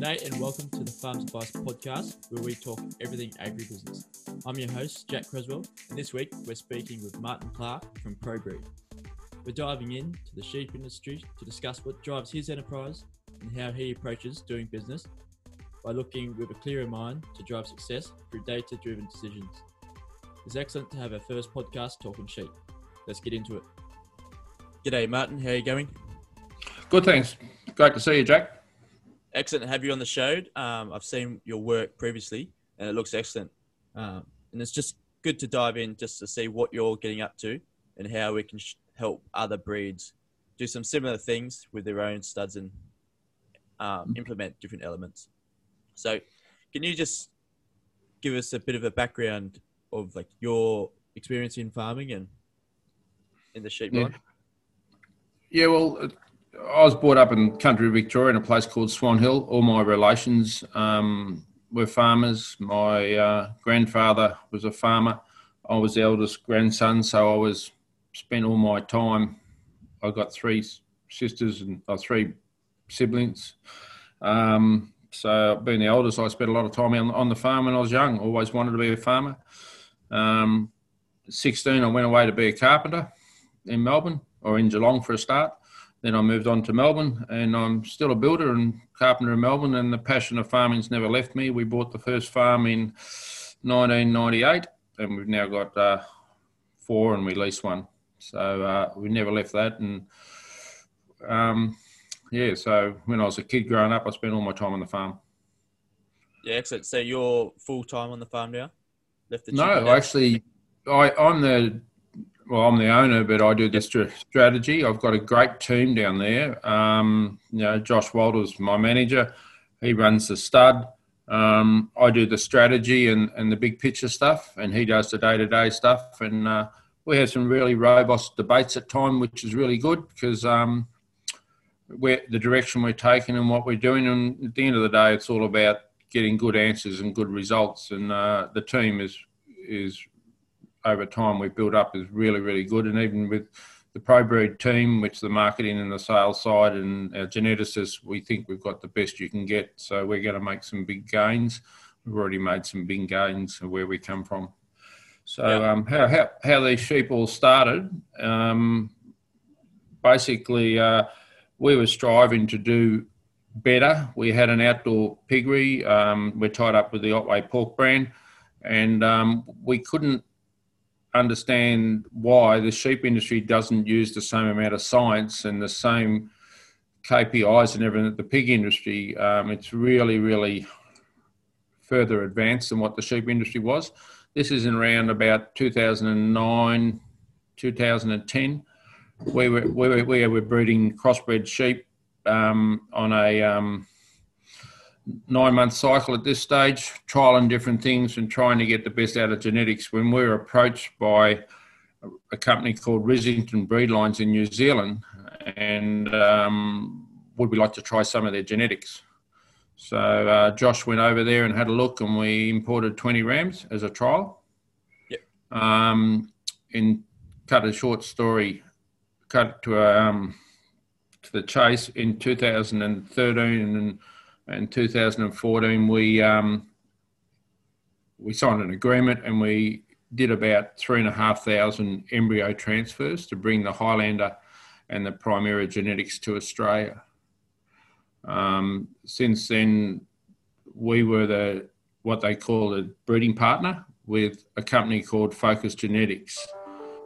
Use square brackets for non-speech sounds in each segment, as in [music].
G'day and welcome to the Farms Advice Podcast, where we talk everything agribusiness. I'm your host, Jack Creswell, and this week we're speaking with Martin Clark from ProBreed. We're diving into the sheep industry to discuss what drives his enterprise and how he approaches doing business by looking with a clearer mind to drive success through data driven decisions. It's excellent to have our first podcast talking sheep. Let's get into it. G'day, Martin. How are you going? Good, thanks. Great to see you, Jack. Excellent to have you on the show. Um, I've seen your work previously, and it looks excellent. Um, and it's just good to dive in just to see what you're getting up to and how we can sh- help other breeds do some similar things with their own studs and um, implement different elements. So, can you just give us a bit of a background of like your experience in farming and in the sheep Yeah. line? Yeah, well, I was brought up in country Victoria in a place called Swan Hill. All my relations um, were farmers. My uh, grandfather was a farmer. I was the eldest grandson, so I was spent all my time. I got three sisters and uh, three siblings. Um, so being the eldest, I spent a lot of time on, on the farm when I was young. Always wanted to be a farmer. Um, 16, I went away to be a carpenter in Melbourne or in Geelong for a start. Then I moved on to Melbourne, and I'm still a builder and carpenter in Melbourne. And the passion of farming's never left me. We bought the first farm in 1998, and we've now got uh, four, and we lease one. So uh, we never left that. And um, yeah, so when I was a kid growing up, I spent all my time on the farm. Yeah, excellent. So you're full time on the farm now? Left the No, actually, I, I'm the well, I'm the owner, but I do the str- strategy. I've got a great team down there. Um, you know, Josh Walters, my manager, he runs the stud. Um, I do the strategy and, and the big picture stuff, and he does the day to day stuff. And uh, we have some really robust debates at time, which is really good because um, the direction we're taking and what we're doing. And at the end of the day, it's all about getting good answers and good results. And uh, the team is is over time we've built up is really really good. And even with the ProBreed team, which the marketing and the sales side and our geneticists, we think we've got the best you can get. So we're going to make some big gains. We've already made some big gains of where we come from. So Yeah. um, how, how how these sheep all started? Um, basically, uh, we were striving to do better. We had an outdoor piggery. Um, we're tied up with the Otway pork brand, and um, we couldn't understand why the sheep industry doesn't use the same amount of science and the same KPIs and everything that the pig industry. Um, it's really, really further advanced than what the sheep industry was. This is in around about 2009, 2010. We were, we were, we were breeding crossbred sheep um, on a um, nine month cycle at this stage, trialing different things and trying to get the best out of genetics. When we were approached by a company called Rissington Breedlines in New Zealand, and um, would we like to try some of their genetics? So uh, Josh went over there and had a look, and we imported 20 rams as a trial. Yep. Um, in cut a short story, cut to a, um, to the chase in 2013 and, and 2014, we um, we signed an agreement and we did about three and a half thousand embryo transfers to bring the Highlander and the Primera genetics to Australia. Um, since then, we were the what they call a breeding partner with a company called Focus Genetics.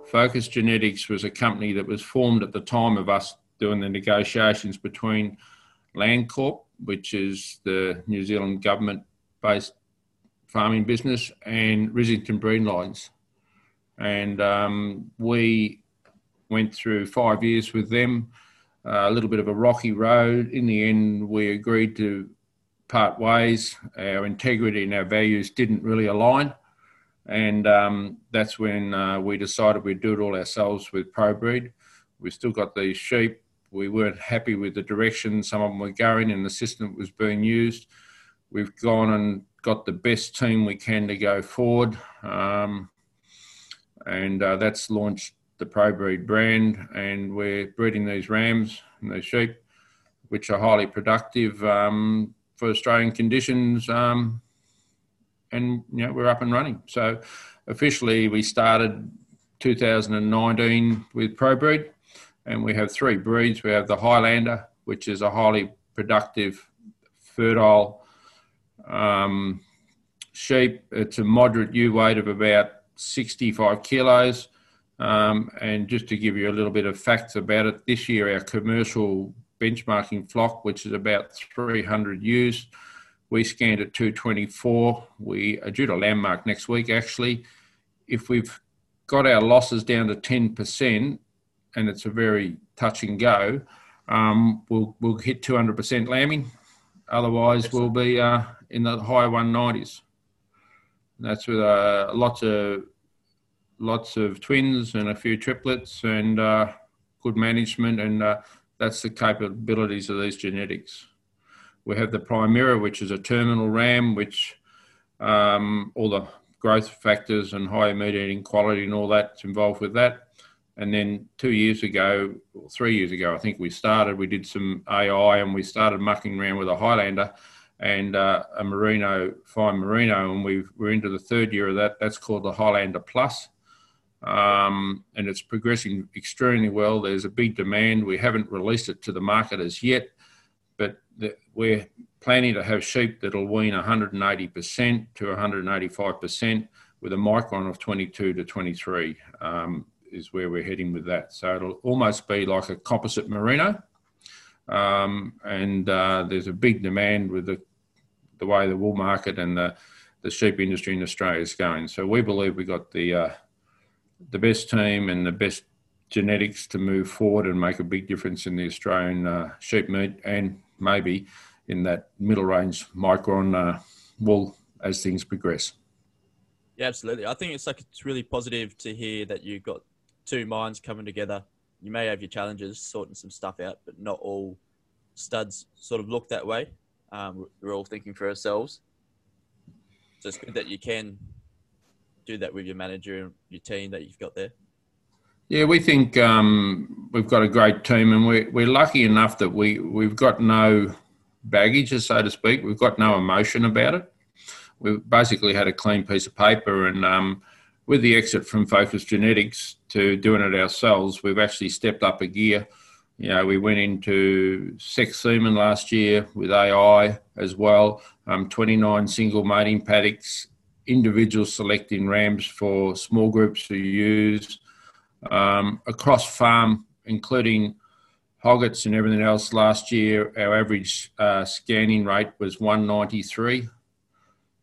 Focus Genetics was a company that was formed at the time of us doing the negotiations between Landcorp, which is the New Zealand government-based farming business, and Rissington Breedlines. And um, we went through five years with them uh, a little bit of a rocky road. In the end, we agreed to part ways. Our integrity and our values didn't really align. And um, that's when uh, we decided we'd do it all ourselves with ProBreed. We've still got these sheep. We weren't happy with the direction some of them were going and the system that was being used. We've gone and got the best team we can to go forward. Um, and uh, that's launched the ProBreed brand, and we're breeding these rams and these sheep, which are highly productive um, for Australian conditions. Um, and you know we're up and running. So officially, we started 2019 with ProBreed, and we have three breeds. We have the Highlander, which is a highly productive, fertile um, sheep. It's a moderate ewe weight of about 65 kilos. Um, and just to give you a little bit of facts about it, this year our commercial benchmarking flock, which is about 300 ewes, we scanned at 224. We are due to lamb mark next week, actually. If we've got our losses down to 10%, and it's a very touch and go, um, we'll, we'll hit 200% lambing. Otherwise, we'll be uh, in the high 190s. that's with uh, lots of lots of twins and a few triplets and uh, good management, and uh, that's the capabilities of these genetics. We have the Primera, which is a terminal ram, which um, all the growth factors and high meat eating quality and all that's involved with that. And then two years ago, or three years ago, I think we started, we did some AI and we started mucking around with a Highlander and uh, a Merino, fine Merino, and we are into the third year of that. That's called the Highlander Plus um, and it's progressing extremely well. There's a big demand. We haven't released it to the market as yet, but the, we're planning to have sheep that'll wean 180% to 185% with a micron of 22 to 23 um, is where we're heading with that. So it'll almost be like a composite merino. Um, and uh, there's a big demand with the, the way the wool market and the, the sheep industry in Australia is going. So we believe we've got the uh, the best team and the best genetics to move forward and make a big difference in the Australian uh, sheep meat and maybe in that middle range micron uh, wool as things progress. Yeah, absolutely. I think it's like it's really positive to hear that you've got two minds coming together. You may have your challenges sorting some stuff out, but not all studs sort of look that way. Um, we're all thinking for ourselves. So it's good that you can do that with your manager and your team that you've got there? Yeah, we think um, we've got a great team, and we're, we're lucky enough that we, we've got no baggage, so to speak. We've got no emotion about it. We've basically had a clean piece of paper, and um, with the exit from Focus Genetics to doing it ourselves, we've actually stepped up a gear. You know, we went into sex semen last year with AI as well, um, 29 single mating paddocks, individual selecting rams for small groups to use um, across farm, including hoggets and everything else. Last year, our average uh, scanning rate was 193.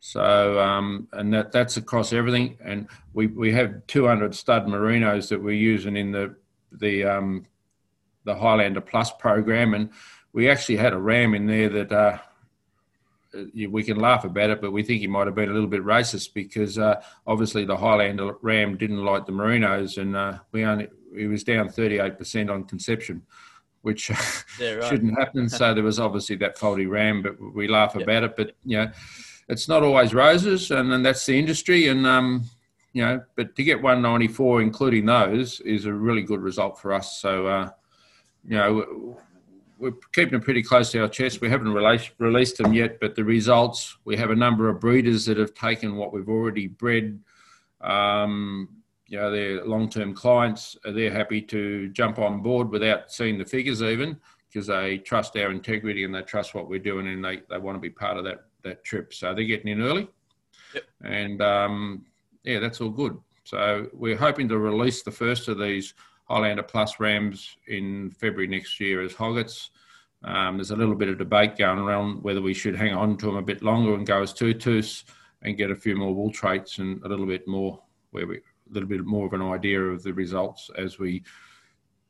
So, um, and that that's across everything. And we, we have 200 stud merinos that we're using in the the um, the Highlander Plus program, and we actually had a ram in there that uh, we can laugh about it, but we think he might have been a little bit racist because uh, obviously the Highlander ram didn't like the merinos, and uh, we only he was down 38% on conception which yeah, right. [laughs] shouldn't happen. so there was obviously that faulty ram, but we laugh yep. about it. But you know, it's not always roses, and then that's the industry. And um, you know, but to get 194, including those, is a really good result for us. So uh, you know, we're keeping them pretty close to our chest. We haven't released, released them yet, but the results we have a number of breeders that have taken what we've already bred. Um, you know, their long-term clients, they're happy to jump on board without seeing the figures even because they trust our integrity and they trust what we're doing and they, they want to be part of that, that trip. So they're getting in early. Yep. And um, yeah, that's all good. So we're hoping to release the first of these Highlander Plus Rams in February next year as Hoggets. Um, there's a little bit of debate going around whether we should hang on to them a bit longer and go as two-tooths and get a few more wool traits and a little bit more where we little bit more of an idea of the results as we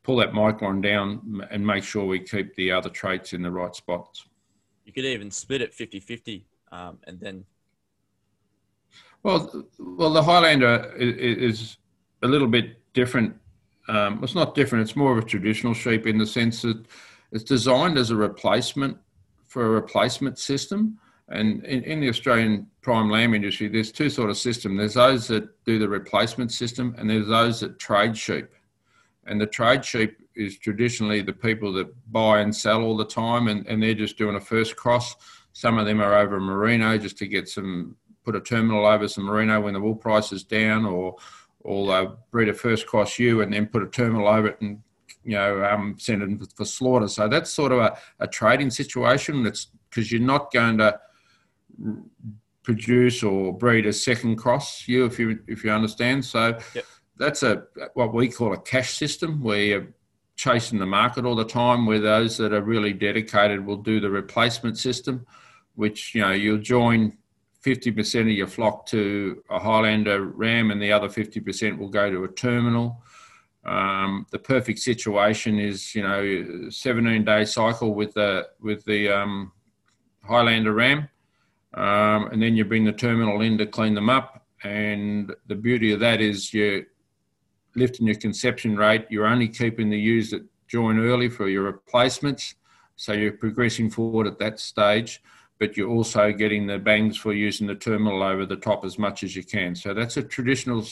pull that micron down and make sure we keep the other traits in the right spots. You could even split it 50 50 um, and then. Well, well, the Highlander is a little bit different. Um, it's not different. It's more of a traditional sheep in the sense that it's designed as a replacement for a replacement system. And in, in, the Australian prime lamb industry, there's two sort of system. There's those that do the replacement system, and there's those that trade sheep. And the trade sheep is traditionally the people that buy and sell all the time, and, and they're just doing a first cross. Some of them are over a merino just to get some, put a terminal over some merino when the wool price is down, or or they breed a first cross ewe and then put a terminal over it and ewe know um, send it for slaughter. So that's sort of a, a trading situation. That's because you're not going to produce or breed a second cross you if you if you understand so yep. that's a what we call a cash system where you're chasing the market all the time where those that are really dedicated will do the replacement system which you know you'll join 50% of your flock to a highlander ram and the other 50% will go to a terminal um, the perfect situation is you know 17 day cycle with the with the um, highlander ram um, and then you bring the terminal in to clean them up. And the beauty of that is you're lifting your conception rate. You're only keeping the ewes that join early for your replacements. So you're progressing forward at that stage, but you're also getting the bangs for using the terminal over the top as much as you can. So that's a traditional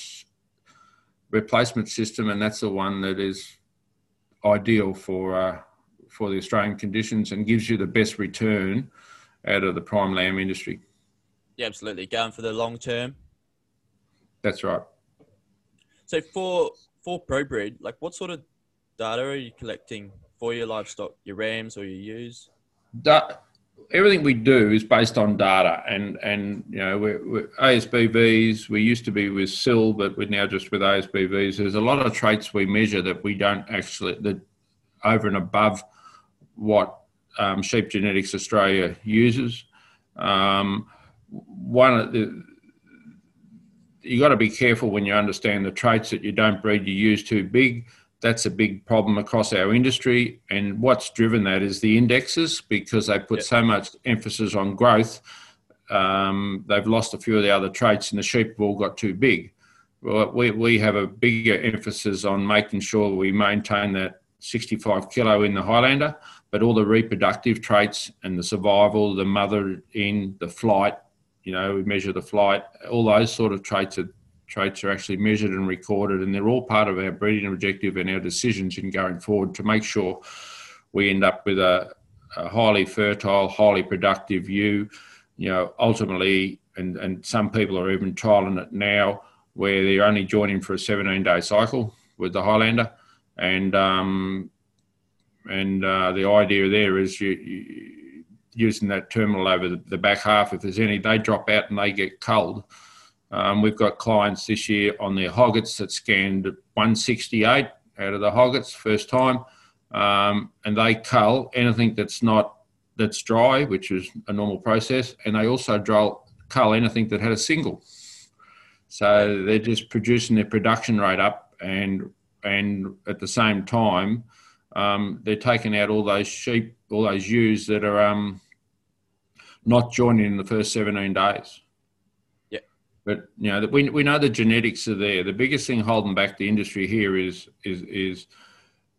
replacement system, and that's the one that is ideal for uh, for the Australian conditions and gives you the best return out of the prime lamb industry. Yeah, absolutely. Going for the long term. That's right. So for for ProBreed, like what sort of data are you collecting for your livestock, your rams or your ewes? Da- everything we do is based on data, and and you know we're, we're ASBVs. We used to be with SIL, but we're now just with ASBVs. There's a lot of traits we measure that we don't actually that over and above what um, Sheep Genetics Australia uses. Um, one of the you got to be careful when you understand the traits that you don't breed you use too big. That's a big problem across our industry. And what's driven that is the indexes because they put so much emphasis on growth. Um, they've lost a few of the other traits, and the sheep have all got too big. Well, we, we have a bigger emphasis on making sure we maintain that 65 kilo in the Highlander but all the reproductive traits and the survival, the mother in the flight, you know, we measure the flight, all those sort of traits are traits are actually measured and recorded, and they're all part of our breeding objective and our decisions in going forward to make sure we end up with a, a highly fertile, highly productive ewe. You know, ultimately, and and some people are even trialing it now, where they're only joining for a 17 day cycle with the Highlander, and um, and uh, the idea there is you, you, using that terminal over the, the, back half. If there's any, they drop out and they get culled. Um, we've got clients this year on their hoggets that scanned 168 out of the hoggets first time, um, and they cull anything that's not that's dry, which is a normal process, and they also drill cull anything that had a single. So they're just producing their production rate up, and and at the same time, um, they're taking out all those sheep, all those ewes that are um, not joining in the first 17 days. Yeah. But you know, we we know the genetics are there. The biggest thing holding back the industry here is is is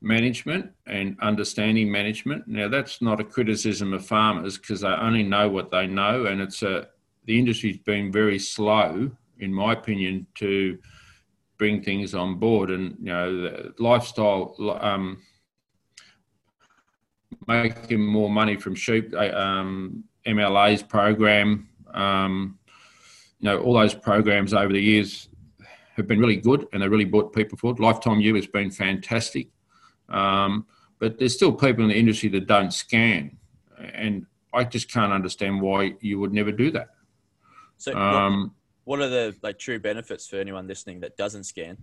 management and understanding management. Now that's not a criticism of farmers because they only know what they know, and it's a the industry's been very slow in my opinion, to bring things on board. And you know, the lifestyle, um, making more money from sheep, um, MLA's program, um, you know, all those programs over the years have been really good, and they really brought people forward. Lifetime Ewe has been fantastic, um, but there's still people in the industry that don't scan, and I just can't understand why you would never do that. So, um, what are the like true benefits for anyone listening that doesn't scan?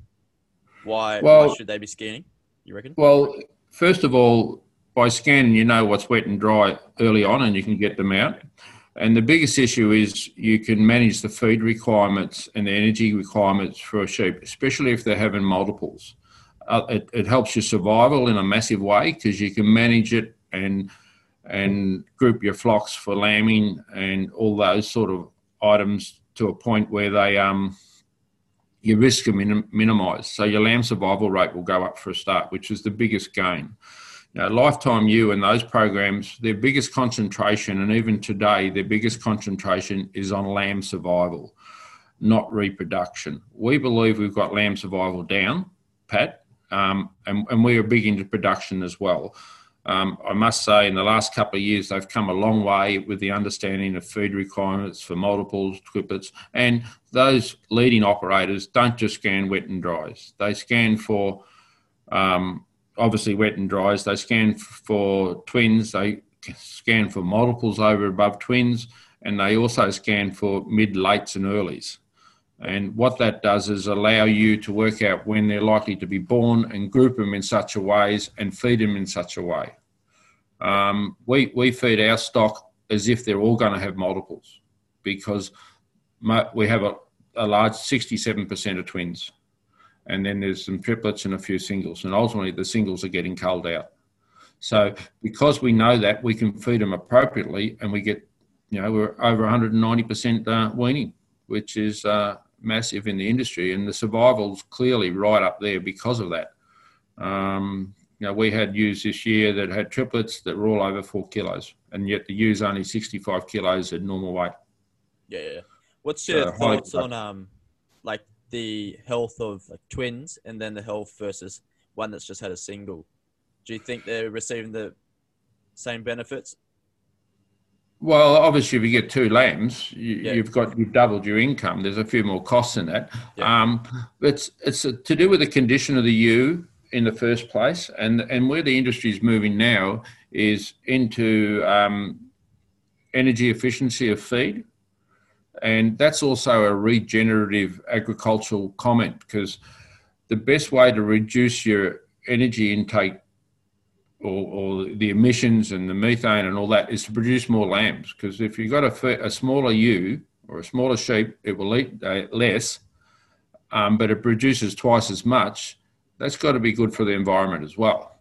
Why, well, why should they be scanning? You reckon? Well, first of all, by scanning, you know what's wet and dry early on, and you can get them out. And the biggest issue is you can manage the feed requirements and the energy requirements for a sheep, especially if they're having multiples. Uh, it, it helps your survival in a massive way because you can manage it and and group your flocks for lambing and all those sort of items to a point where they um, your risk are minim- minimised. So your lamb survival rate will go up for a start, which is the biggest gain. You know, Lifetime Ewe and those programs, their biggest concentration, and even today, their biggest concentration is on lamb survival, not reproduction. We believe we've got lamb survival down, Pat, um, and, and we are big into production as well. Um, I must say, in the last couple of years, they've come a long way with the understanding of feed requirements for multiples, triplets, and those leading operators don't just scan wet and dries. They scan for um, obviously wet and dries. They scan for twins. They scan for multiples over above twins, and they also scan for mid, lates, and earlies. And what that does is allow you to work out when they're likely to be born and group them in such a ways and feed them in such a way. Um, we, we feed our stock as if they're all going to have multiples because we have a, a large 67% of twins. And then there's some triplets and a few singles. And ultimately, the singles are getting culled out. So, because we know that, we can feed them appropriately and we get, you know, we're over 190% uh, weaning, which is uh, massive in the industry. And the survival's clearly right up there because of that. Um, you know, we had ewes this year that had triplets that were all over four kilos, and yet the ewe's only 65 kilos at normal weight. Yeah, yeah. What's your so thoughts on um, like the health of like, twins and then the health versus one that's just had a single? Do you think they're receiving the same benefits? Well, obviously, if you get two lambs, you, have got you've doubled your income. There's a few more costs in that. Yeah. Um, it's it's to do with the condition of the ewe in the first place, and and where the industry is moving now is into um, energy efficiency of feed, and that's also a regenerative agricultural comment because the best way to reduce your energy intake or, or, the emissions and the methane and all that is to produce more lambs. Because if you've got a, a, smaller ewe or a smaller sheep, it will eat uh, less, um, but it produces twice as much that's got to be good for the environment as well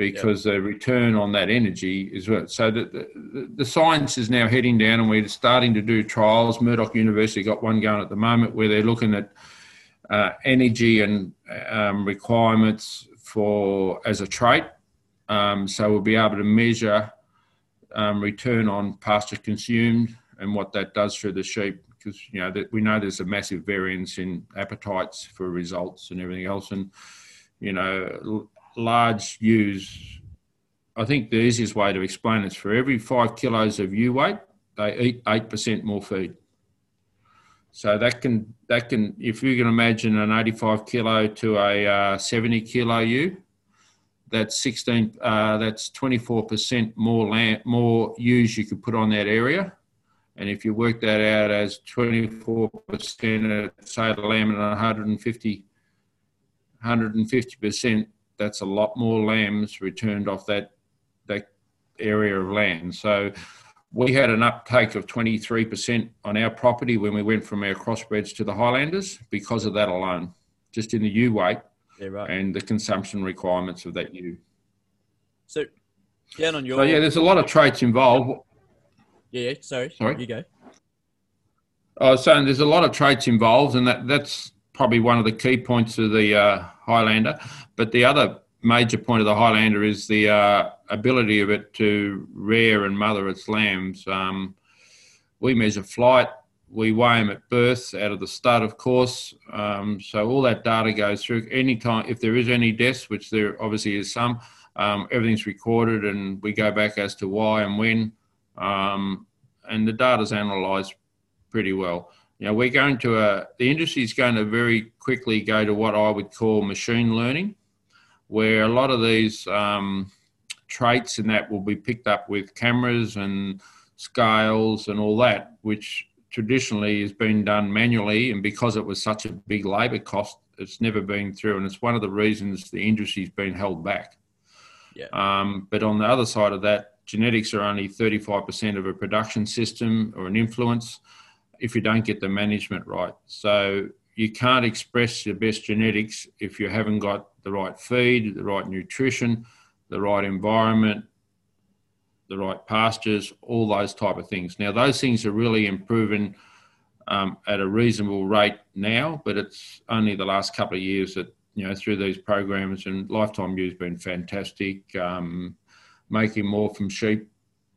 because yep. the return on that energy is worth. So the, the, the, science is now heading down, and we're starting to do trials. Murdoch University got one going at the moment where they're looking at uh, energy and um, requirements for as a trait. Um, so we'll be able to measure um, return on pasture consumed and what that does for the sheep because you know that we know there's a massive variance in appetites for results and everything else and you know, large ewes. I think the easiest way to explain it is for every five kilos of ewe weight, they eat eight percent more feed. So that can that can if you can imagine an 85 kilo to a uh, 70 kilo ewe, that's 16 uh, that's 24 percent more land more ewes you could put on that area. And if you work that out as 24 percent, say the lamb at 150 150%, that's a lot more lambs returned off that that area of land. So we had an uptake of 23% on our property when we went from our crossbreds to the Highlanders because of that alone, just in the ewe weight Yeah, right. and the consumption requirements of that ewe. So, down on your. So yeah, there's a lot of traits involved. yeah, yeah, sorry. Sorry? You go. I was saying there's a lot of traits involved, and that, that's probably one of the key points of the uh, Highlander. But the other major point of the Highlander is the uh, ability of it to rear and mother its lambs. Um, we measure flight, we weigh them at birth out of the stud, of course. Um, so all that data goes through. Any time, if there is any deaths, which there obviously is some, um, everything's recorded and we go back as to why and when. Um, and the data's analysed pretty well. You know, we're going to a, the industry is going to very quickly go to what I would call machine learning, where a lot of these um, traits and that will be picked up with cameras and scales and all that, which traditionally has been done manually. And because it was such a big labour cost, it's never been through. And it's one of the reasons the industry's been held back. Yeah. Um, but on the other side of that, genetics are only 35% of a production system or an influence if you don't get the management right. So you can't express your best genetics if you haven't got the right feed, the right nutrition, the right environment, the right pastures, all those type of things. Now those things are really improving um, at a reasonable rate now, but it's only the last couple of years that you know through these programs and Lifetime Ewe's been fantastic. Um, making more from sheep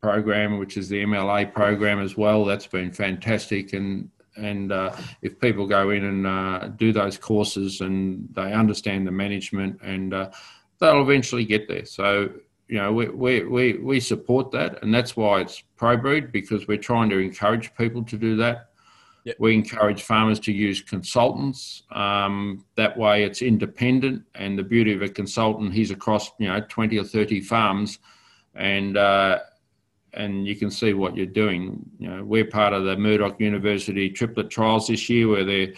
program, which is the MLA program as well. That's been fantastic, and and uh, if people go in and uh, do those courses and they understand the management, and uh, they'll eventually get there. So you know we, we we we support that, and that's why it's ProBreed because we're trying to encourage people to do that. Yep. We encourage farmers to use consultants. Um, that way, it's independent, and the beauty of a consultant, he's across you know twenty or thirty farms, and uh, and you can see what you're doing. You know, we're part of the Murdoch University triplet trials this year, where they're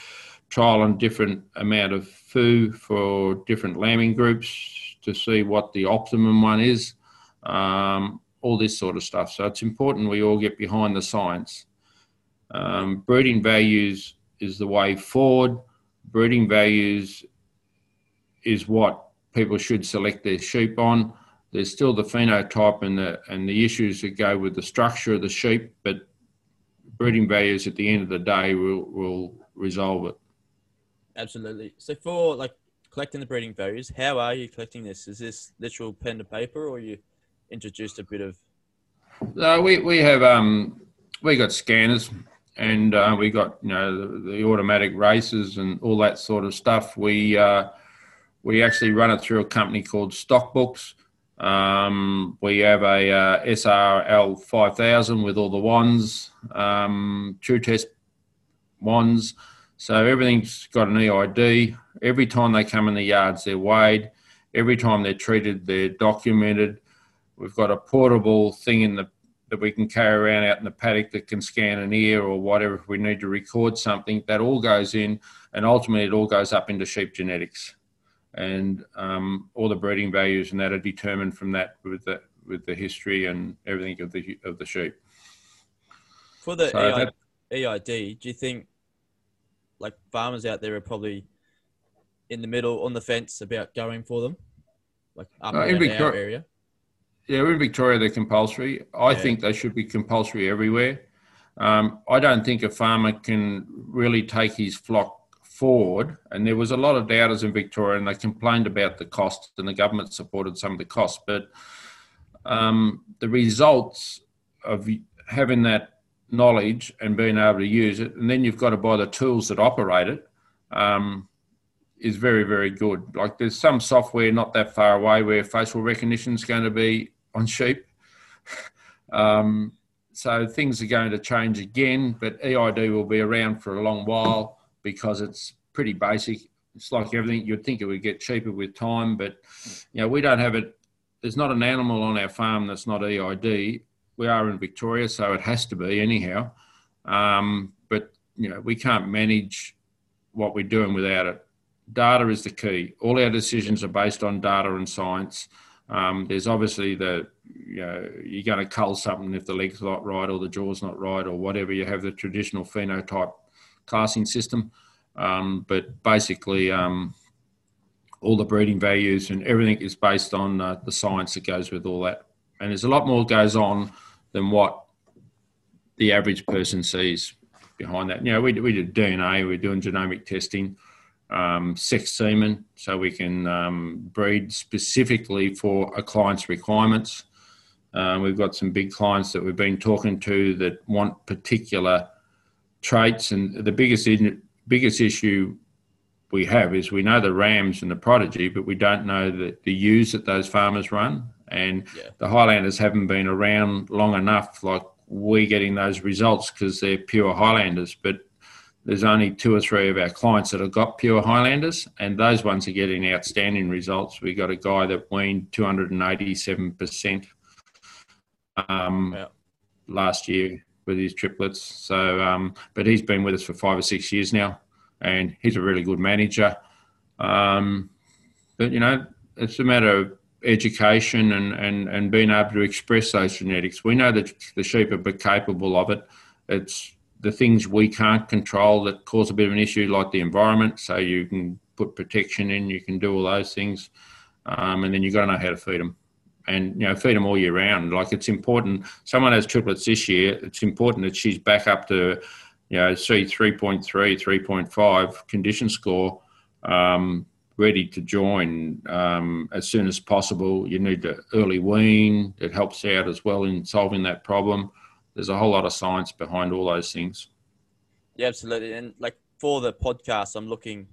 trialing different amount of food for different lambing groups to see what the optimum one is. Um, all this sort of stuff. So it's important we all get behind the science. Um, breeding values is the way forward. Breeding values is what people should select their sheep on there's still the phenotype and the and the issues that go with the structure of the sheep, but breeding values at the end of the day will will resolve it. Absolutely. So for like collecting the breeding values, how are you collecting this? Is this literal pen to paper, or you introduced a bit of? No, we we have um we got scanners and uh, we got you know the, the, automatic races and all that sort of stuff. We uh, we actually run it through a company called Stockbooks. Um, we have a uh, SRL 5000 with all the wands, um, Tru-Test wands. So everything's got an EID. Every time they come in the yards, they're weighed. Every time they're treated, they're documented. We've got a portable thing in the that we can carry around out in the paddock that can scan an ear or whatever if we need to record something. That all goes in, and ultimately it all goes up into sheep genetics and um, all the breeding values and that are determined from that with the with the history and everything of the of the sheep. For the So EI, that- EID, do you think like farmers out there are probably in the middle on the fence about going for them, like up Uh, in around our area? Yeah, in Victoria they're compulsory. I Yeah. think they should be compulsory everywhere. Um, I don't think a farmer can really take his flock forward. And there was a lot of doubters in Victoria, and they complained about the cost, and the government supported some of the costs. But um, the results of having that knowledge and being able to use it, and then you've got to buy the tools that operate it, um, is very, very good. Like there's some software not that far away where facial recognition is going to be on sheep. [laughs] um, so things are going to change again, but EID will be around for a long while because it's pretty basic. It's like everything. You'd think it would get cheaper with time, but you know we don't have it. There's not an animal on our farm that's not EID. We are in Victoria, so it has to be anyhow. Um, but you know we can't manage what we're doing without it. Data is the key. All our decisions are based on data and science. Um, there's obviously the you know you're going to cull something if the leg's not right or the jaw's not right or whatever. You have the traditional phenotype classing system, um, but basically um, all the breeding values and everything is based on uh, the science that goes with all that. And there's a lot more goes on than what the average person sees behind that. You know, we, we do DNA, we're doing genomic testing, um, sex semen, so we can um, breed specifically for a client's requirements. Um, we've got some big clients that we've been talking to that want particular traits, and the biggest biggest issue we have is we know the rams and the prodigy, but we don't know the, the ewes that those farmers run. And yeah. the Highlanders haven't been around long enough, like we're getting those results because they're pure Highlanders. But there's only two or three of our clients that have got pure Highlanders, and those ones are getting outstanding results. We got a guy that weaned 287% um, yeah. last year with his triplets. So, um, but he's been with us for five or six years now, and he's a really good manager. Um, but you know, it's a matter of education and, and, and being able to express those genetics. We know that the sheep are capable of it. It's the things we can't control that cause a bit of an issue, like the environment. So you can put protection in, you can do all those things, um, and then you've got to know how to feed them. And you know, feed them all year round. Like it's important. Someone has triplets this year. It's important that she's back up to, you know, see 3.3, 3.5 condition score. Um, ready to join um, as soon as possible. You need to early wean. It helps out as well in solving that problem. There's a whole lot of science behind all those things. Yeah, absolutely. And like for the podcast, I'm looking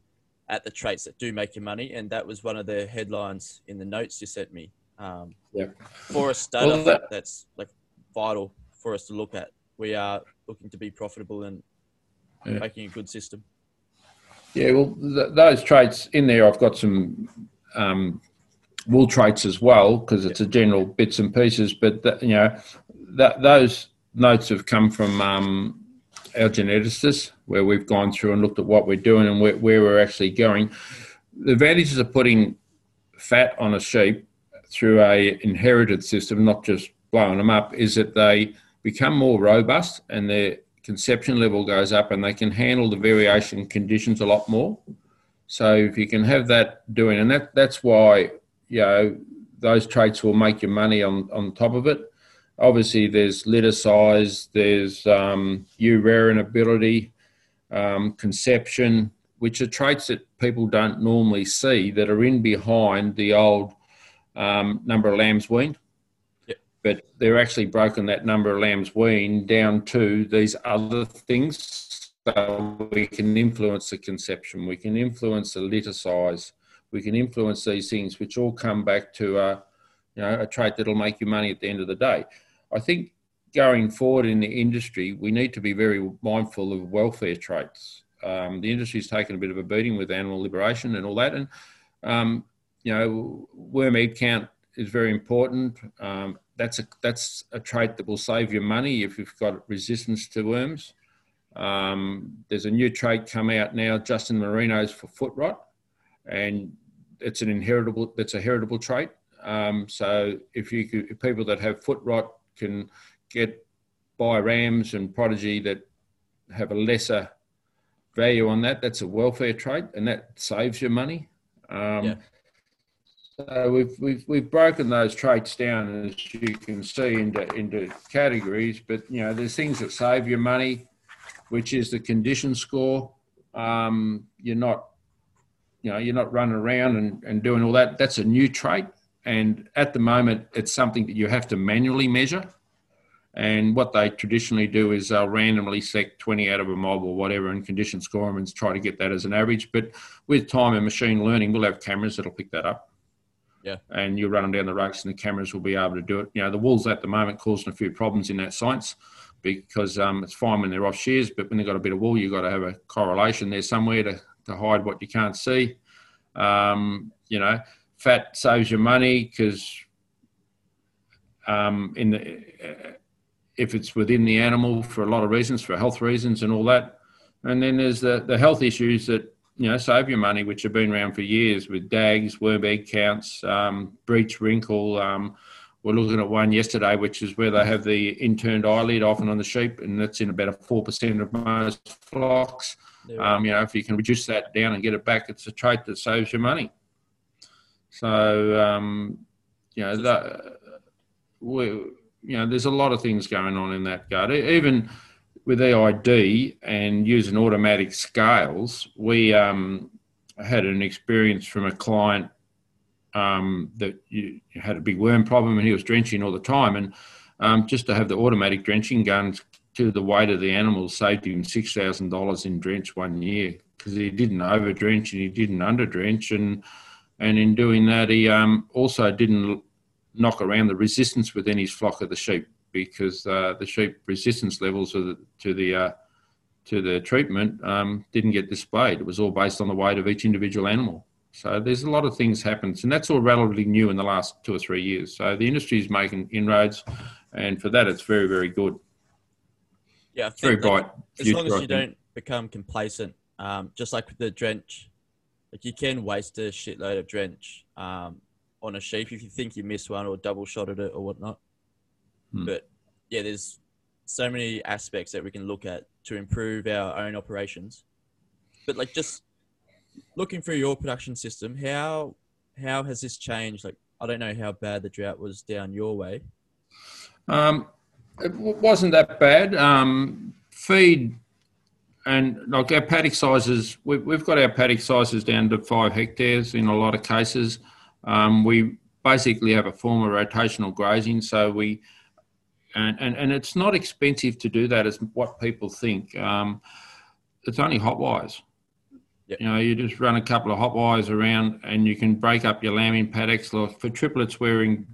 at the traits that do make you money, and that was one of the headlines in the notes you sent me. Um, yeah. For a startup, well, that, that's like vital for us to look at. We are looking to be profitable and yeah. making a good system. Yeah, well, th- those traits in there, I've got some um, wool traits as well because it's a general bits and pieces. But you know, that, those notes have come from um, our geneticists, where we've gone through and looked at what we're doing and where, where we're actually going. The advantages of putting fat on a sheep through a inherited system, not just blowing them up, is that they become more robust and they're conception level goes up and they can handle the variation conditions a lot more. So if you can have that doing, and that that's why you know those traits will make your money on on top of it. Obviously, there's litter size, there's um, rearing ability, um, conception, which are traits that people don't normally see that are in behind the old um, number of lambs weaned but they're actually broken that number of lambs weaned down to these other things. So we can influence the conception, we can influence the litter size, we can influence these things, which all come back to a, you know, a trait that'll make you money at the end of the day. I think going forward in the industry, we need to be very mindful of welfare traits. Um, the industry's taken a bit of a beating with animal liberation and all that, and um, you know, worm count is very important. Um, that's a that's a trait that will save you money if you've got resistance to worms. Um, there's a new trait come out now, just in merinos for foot rot, and it's an inheritable. That's a heritable trait. Um, so if you could, if people that have foot rot can get buy rams and prodigy that have a lesser value on that, that's a welfare trait, and that saves you money. Um, yeah. So we've, we've, we've broken those traits down, as you can see, into, into categories. But, you know, there's things that save you money, which is the condition score. Um, you're not, you know, you're not running around and, and doing all that. That's a new trait. And at the moment, it's something that you have to manually measure. And what they traditionally do is they'll randomly select 20 out of a mob or whatever and condition score them and try to get that as an average. But with time and machine learning, we'll have cameras that'll pick that up. Yeah. And you run them down the rucks and the cameras will be able to do it. You know, the wool's at the moment causing a few problems in that science because um, it's fine when they're off shears, but when they've got a bit of wool, you've got to have a correlation there somewhere to, to hide what you can't see. Um, you know, fat saves you money because um, in the if it's within the animal for a lot of reasons, for health reasons and all that. And then there's the, the health issues that you know, save your money, which have been around for years with DAGs, worm egg counts, um, breech wrinkle. Um, we're looking at one yesterday, which is where they have the inturned eyelid often on the sheep, and that's in about a 4% of most flocks. Um, you know, if you can reduce that down and get it back, it's a trait that saves you money. So, um, you know, that, we, you know, there's a lot of things going on in that guard. Even with EID and using automatic scales, we um, had an experience from a client um, that you, had a big worm problem and he was drenching all the time. And um, just to have the automatic drenching guns to the weight of the animals saved him six thousand dollars in drench one year because he didn't over drench and he didn't under drench and and in doing that he um, also didn't knock around the resistance within his flock of the sheep because uh, the sheep resistance levels the, to the uh, to the treatment um, didn't get displayed. It was all based on the weight of each individual animal. So there's a lot of things happens, and that's all relatively new in the last two or three years. So the industry is making inroads, and for that, it's very very good. Yeah, It's very bright. as long as you don't become complacent, um, just like with the drench, like you can waste a shitload of drench um, on a sheep if you think you missed one or double shotted it or whatnot. Hmm. But yeah, there's so many aspects that we can look at to improve our own operations. But like just looking through your production system, how how has this changed? Like I don't know how bad the drought was down your way. Um, it w- wasn't that bad. Um, feed and like our paddock sizes, we've, we've got our paddock sizes down to five hectares in a lot of cases. Um, we basically have a form of rotational grazing, so we and, and, and it's not expensive to do that as what people think. Um, it's only hot wires. Yep. You know, you just run a couple of hot wires around and you can break up your lambing paddocks. Like for triplets, we're, in,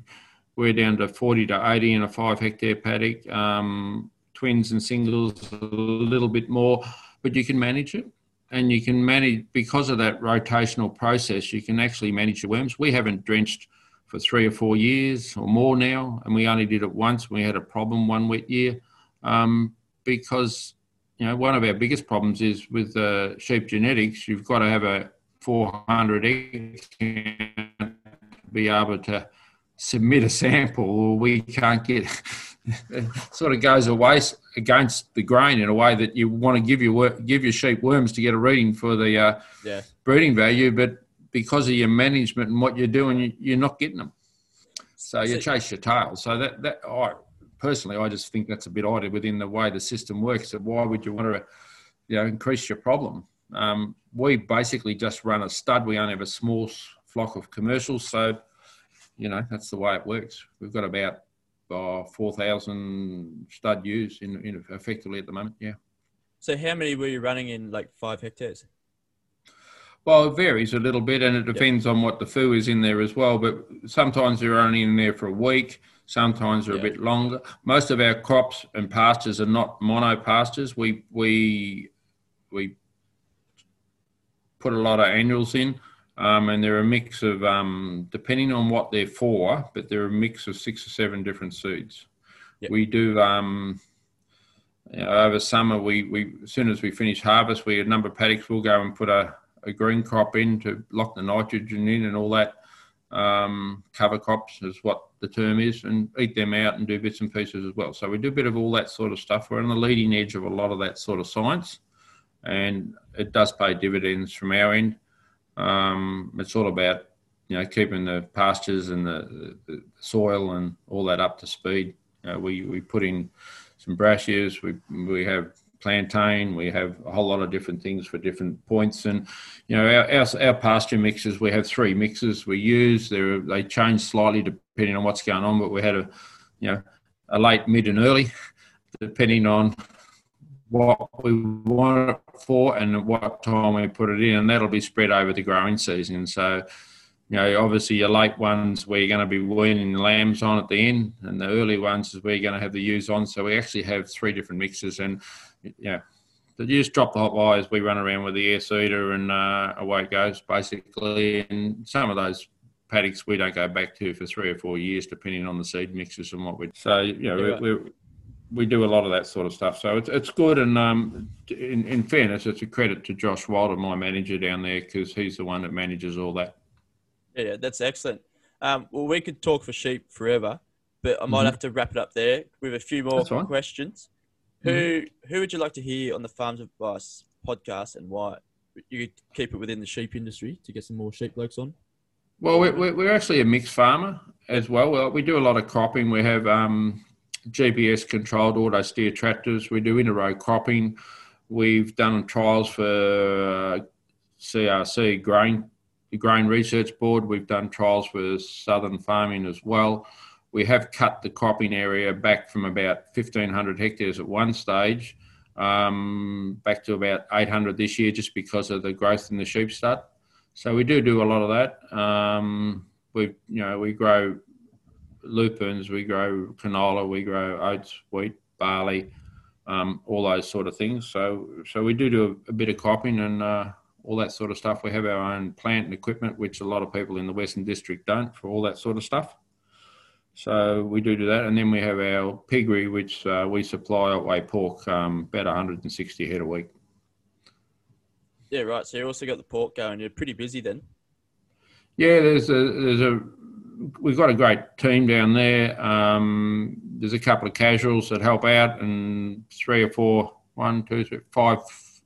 we're down to 40 to 80 in a five hectare paddock. Um, twins and singles, a little bit more, but you can manage it. And you can manage, because of that rotational process, you can actually manage your worms. We haven't drenched for three or four years or more now, and we only did it once. We had a problem one wet year um, because you know one of our biggest problems is with uh, sheep genetics. You've got to have a 400 egg to be able to submit a sample, or we can't get. it [laughs] sort of goes away against the grain in a way that you want to give your give your sheep worms to get a reading for the uh, Yeah. breeding value, but because of your management and what you're doing, you- you're not getting them. So you chase your tail. So that that I personally, I just think that's a bit odd within the way the system works. That why would you want to, you know, increase your problem? Um, we basically just run a stud. We only have a small flock of commercials, so you know that's the way it works. We've got about uh, four thousand stud ewes in, in effectively at the moment. Yeah. So how many were you running in like five hectares? Well, it varies a little bit, and it depends on what the foo is in there as well. But sometimes they're only in there for a week. Sometimes they're Yeah. a bit longer. Most of our crops and pastures are not mono pastures. We we we put a lot of annuals in, um, and they're a mix of um, depending on what they're for, but they're a mix of six or seven different seeds. Yep. We do. Um, you know, over summer, we, we as soon as we finish harvest, we a number of paddocks We'll go and put a, a green crop in to lock the nitrogen in and all that. Um, cover crops is what the term is, and eat them out and do bits and pieces as well. So we do a bit of all that sort of stuff. We're on the leading edge of a lot of that sort of science, and it does pay dividends from our end. Um, it's all about you know keeping the pastures and the, the soil and all that up to speed. Know, we we put in some brassicas. We we have plantain. We have a whole lot of different things for different points. And you know, our our, our pasture mixes. We have three mixes we use. They they change slightly depending on what's going on. But we had a you know a late, mid, and early, depending on what we want it for and at what time we put it in, and that'll be spread over the growing season. So, you know, obviously your late ones where you're going to be weaning lambs on at the end, and the early ones is where you're going to have the ewes on. So we actually have three different mixes, and you know, the ewes drop the hot wires. We run around with the air seeder, and uh, away it goes basically. And some of those paddocks we don't go back to for three or four years, depending on the seed mixes and what we. So you know, Yeah, right. we're we do a lot of that sort of stuff. So it's it's good, and um, in, in fairness, it's a credit to Josh Walter, my manager down there, because he's the one that manages all that. Yeah, that's excellent. Um, well, we could talk for sheep forever, but I might Mhm. have to wrap it up there with a few more questions. Who who would you like to hear on the Farms Advice podcast and why? You could keep it within the sheep industry to get some more sheep blokes on. Well, we're, we're actually a mixed farmer as well. well. We do a lot of cropping. We have um, GPS controlled auto steer tractors. We do inter-row cropping. We've done trials for uh, CRC grain, the Grain Research Board. We've done trials for Southern Farming as well. We have cut the cropping area back from about 1,500 hectares at one stage um, back to about 800 this year just because of the growth in the sheep stud. So we do do a lot of that. Um, we, you know, we grow lupins, we grow canola, we grow oats, wheat, barley, um, all those sort of things. So, so we do do a, a bit of cropping and uh, all that sort of stuff. We have our own plant and equipment, which a lot of people in the Western District don't for all that sort of stuff. So we do do that, and then we have our piggery, which uh, we supply Otway pork um, about 160 head a week. Yeah, right. So you also got the pork going. You're pretty busy then. Yeah, there's a there's a we've got a great team down there. Um, there's a couple of casuals that help out, and three or four, one, two, three, five.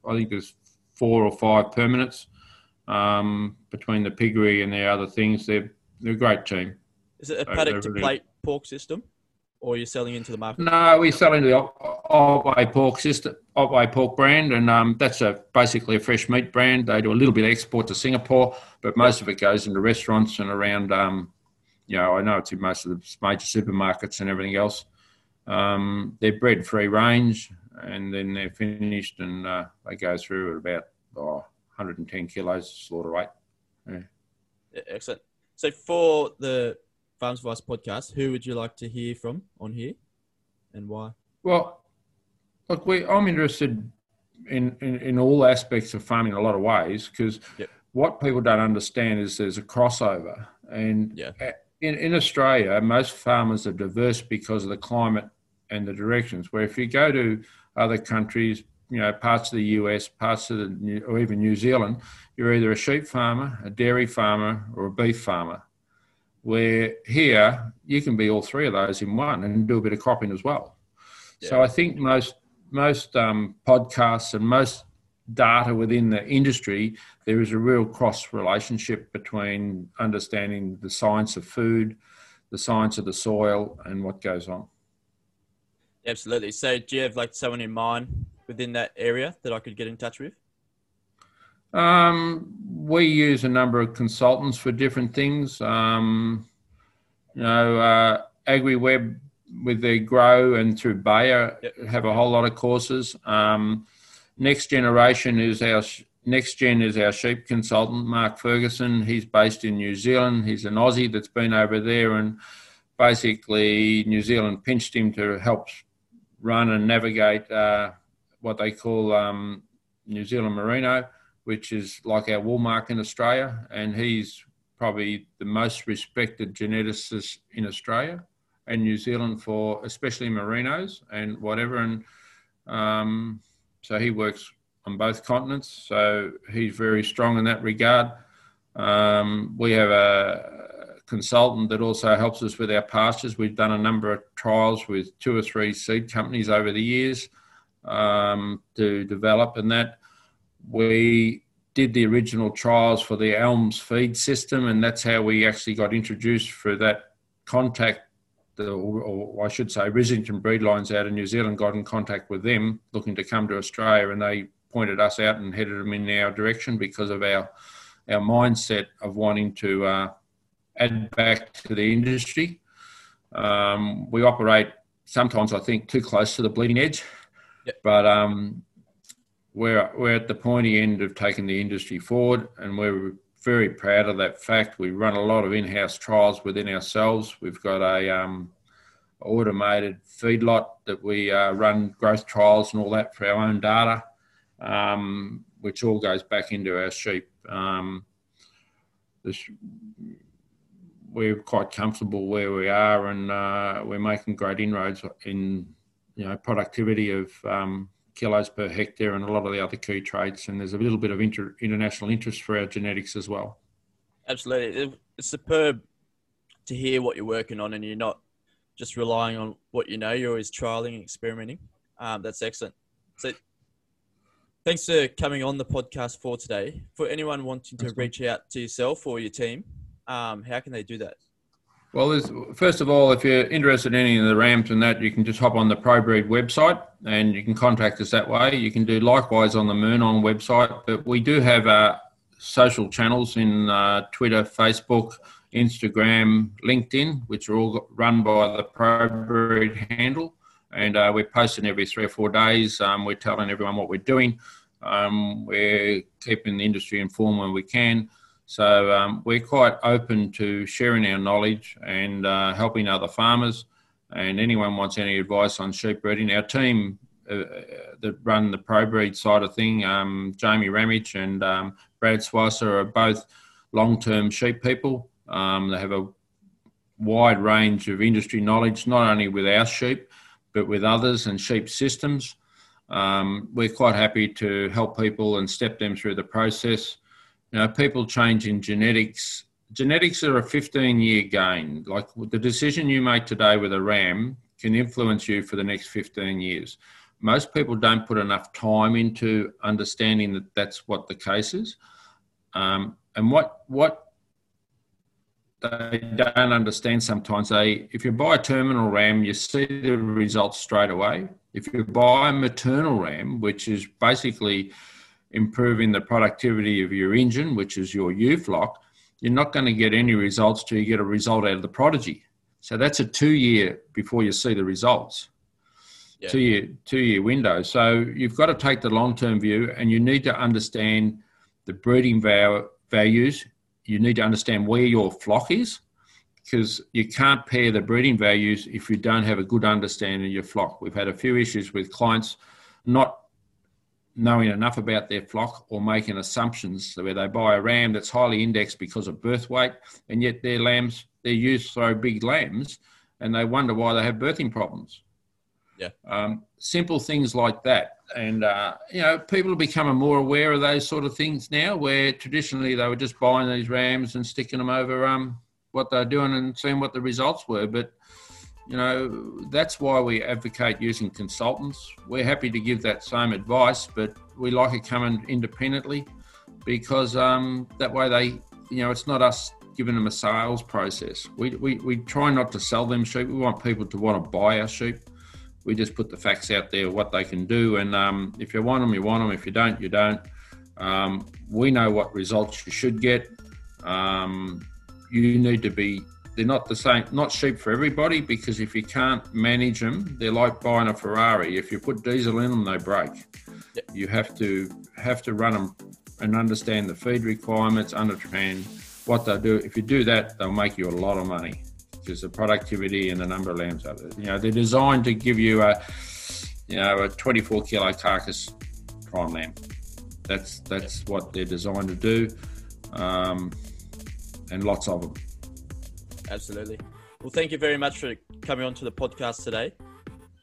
I think there's four or five permanents um, between the piggery and the other things. They're they're a great team. Is it a paddock to plate pork system, or you're selling into the market? No, we're selling the Ot- Otway pork system, Otway pork brand, and um, that's a basically a fresh meat brand. They do a little bit of export to Singapore, but most of it goes into restaurants and around. Um, you know, I know it's in most of the major supermarkets and everything else. Um, they're bred free range, and then they're finished, and uh, they go through at about oh, 110 kilos slaughter weight. Yeah, excellent. So for the Farms Advice podcast, who would you like to hear from on here, and why? Well, look, we, I'm interested in, in, in all aspects of farming in a lot of ways because Yep. what people don't understand is there's a crossover. And Yeah. in, in Australia, most farmers are diverse because of the climate and the directions. Where if you go to other countries, you know, parts of the US, parts of the, or even New Zealand, you're either a sheep farmer, a dairy farmer, or a beef farmer. Where here, you can be all three of those in one and do a bit of cropping as well. So I think most most um, podcasts and most data within the industry, there is a real cross relationship between understanding the science of food, the science of the soil, and what goes on. Absolutely. So do you have like someone in mind within that area that I could get in touch with? Um, we use a number of consultants for different things. Um, you know, uh, AgriWebb with their Grow and through Bayer Yep. have a whole lot of courses. Um, next generation is our next gen is our sheep consultant Mark Ferguson. He's based in New Zealand. He's an Aussie that's been over there, and basically New Zealand pinched him to help run and navigate uh, what they call um, New Zealand Merino which is like our Woolmark in Australia, and he's probably the most respected geneticist in Australia and New Zealand for especially merinos and whatever. And um, so he works on both continents, so he's very strong in that regard. Um, we have a consultant that also helps us with our pastures. We've done a number of trials with two or three seed companies over the years um, to develop, and that we did the original trials for the Elms feed system, and that's how we actually got introduced for that contact. The, or, or I should say, Rissington Breedlines out of New Zealand got in contact with them, looking to come to Australia, and they pointed us out and headed them in our direction because of our our mindset of wanting to uh, add back to the industry. Um, we operate sometimes, I think, too close to the bleeding edge, Yep. but um, we're we're at the pointy end of taking the industry forward, and we're very proud of that fact. We run a lot of in-house trials within ourselves. We've got a um, automated feedlot that we uh, run growth trials and all that for our own data, um, which all goes back into our sheep. Um, this, we're quite comfortable where we are, and uh, we're making great inroads in you know productivity of um, kilos per hectare and a lot of the other key traits. And there's a little bit of inter- international interest for our genetics as well. Absolutely, it's superb to hear what you're working on, and you're not just relying on what you know. You're always trialing and experimenting. Um, that's excellent. So, thanks for coming on the podcast for today. For anyone wanting to reach out to yourself or your team, um, how can they do that? Well, first of all, if you're interested in any of the rams and that, you can just hop on the ProBreed website and you can contact us that way. You can do likewise on the Murnon website, but we do have uh, social channels in uh, Twitter, Facebook, Instagram, LinkedIn, which are all run by the ProBreed handle. And uh, we're posting every three or four days. Um, we're telling everyone what we're doing. Um, we're keeping the industry informed when we can. So um, we're quite open to sharing our knowledge and uh, helping other farmers. And anyone wants any advice on sheep breeding, our team uh, uh that run the pro breed side of thing, um, Jamie Ramage and um, Brad Swasser are both long-term sheep people. Um, they have a wide range of industry knowledge, not only with our sheep, but with others and sheep systems. Um, we're quite happy to help people and step them through the process you know, people change in genetics. Genetics are a 15 year gain. Like the decision you make today with a ram can influence you for the next 15 years. Most people don't put enough time into understanding that that's what the case is. Um, and what, what they don't understand sometimes, they, if you buy a terminal ram, you see the results straight away. If you buy a maternal ram, which is basically improving the productivity of your engine, which is your ewe flock, you're not going to get any results till you get a result out of the prodigy. So that's a two year before you see the results. Yeah. Two year two year window. So you've got to take the long term view, and you need to understand the breeding val- values. You need to understand where your flock is, because you can't pair the breeding values if you don't have a good understanding of your flock. We've had a few issues with clients not knowing enough about their flock or making assumptions where they buy a ram that's highly indexed because of birth weight, and yet their lambs, their ewes throw big lambs, and they wonder why they have birthing problems. Yeah. Um, simple things like that. And, uh, you know, people are becoming more aware of those sort of things now, where traditionally they were just buying these rams and sticking them over um, what they're doing and seeing what the results were. But you know, that's why we advocate using consultants. We're happy to give that same advice, but we like it coming independently because um, that way they, you know, it's not us giving them a sales process. We, we, we try not to sell them sheep. We want people to want to buy our sheep. We just put the facts out there, what they can do. And um, if you want them, you want them. If you don't, you don't. Um, we know what results you should get. Um, you need to be they're not the same, not sheep for everybody because if you can't manage them, they're like buying a Ferrari. If you put diesel in them, they break. Yep. You have to have to run them and understand the feed requirements, understand what they do. If you do that, they'll make you a lot of money because the productivity and the number of lambs are You know, they're designed to give you a, you know, a 24 kilo carcass prime lamb. That's that's what they're designed to do, um, and lots of them. Absolutely. Well, thank you very much for coming on to the podcast today.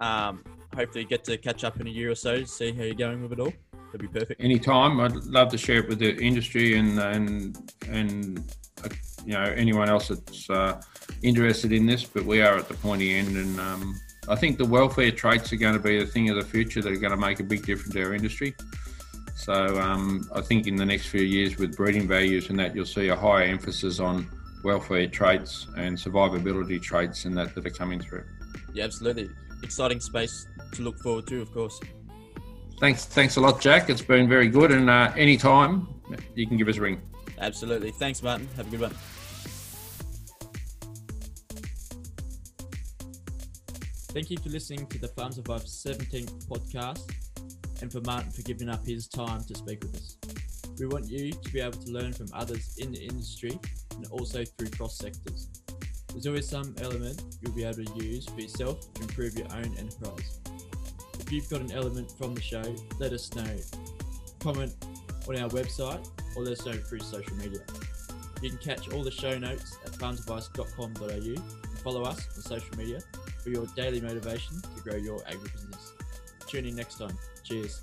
Um, hopefully, get to catch up in a year or so, see how you're going with it all. That'd be perfect. Anytime. I'd love to share it with the industry and and and uh, you know anyone else that's uh, interested in this. But we are at the pointy end, and um, I think the welfare traits are going to be the thing of the future that are going to make a big difference to our industry. So um, I think in the next few years, with breeding values and that, you'll see a higher emphasis on welfare traits and survivability traits and that that are coming through. Yeah, absolutely. Exciting space to look forward to, of course. Thanks, thanks a lot, Jack. It's been very good, and uh, anytime you can give us a ring. Absolutely. Thanks, Martin. Have a good one. Thank you for listening to the Farm Survive 17th podcast and for Martin for giving up his time to speak with us. We want you to be able to learn from others in the industry and also through cross sectors. There's always some element you'll be able to use for yourself to improve your own enterprise. If you've got an element from the show, let us know. Comment on our website or let us know through social media. You can catch all the show notes at farmsadvice.com.au and follow us on social media for your daily motivation to grow your agribusiness. Tune in next time. Cheers.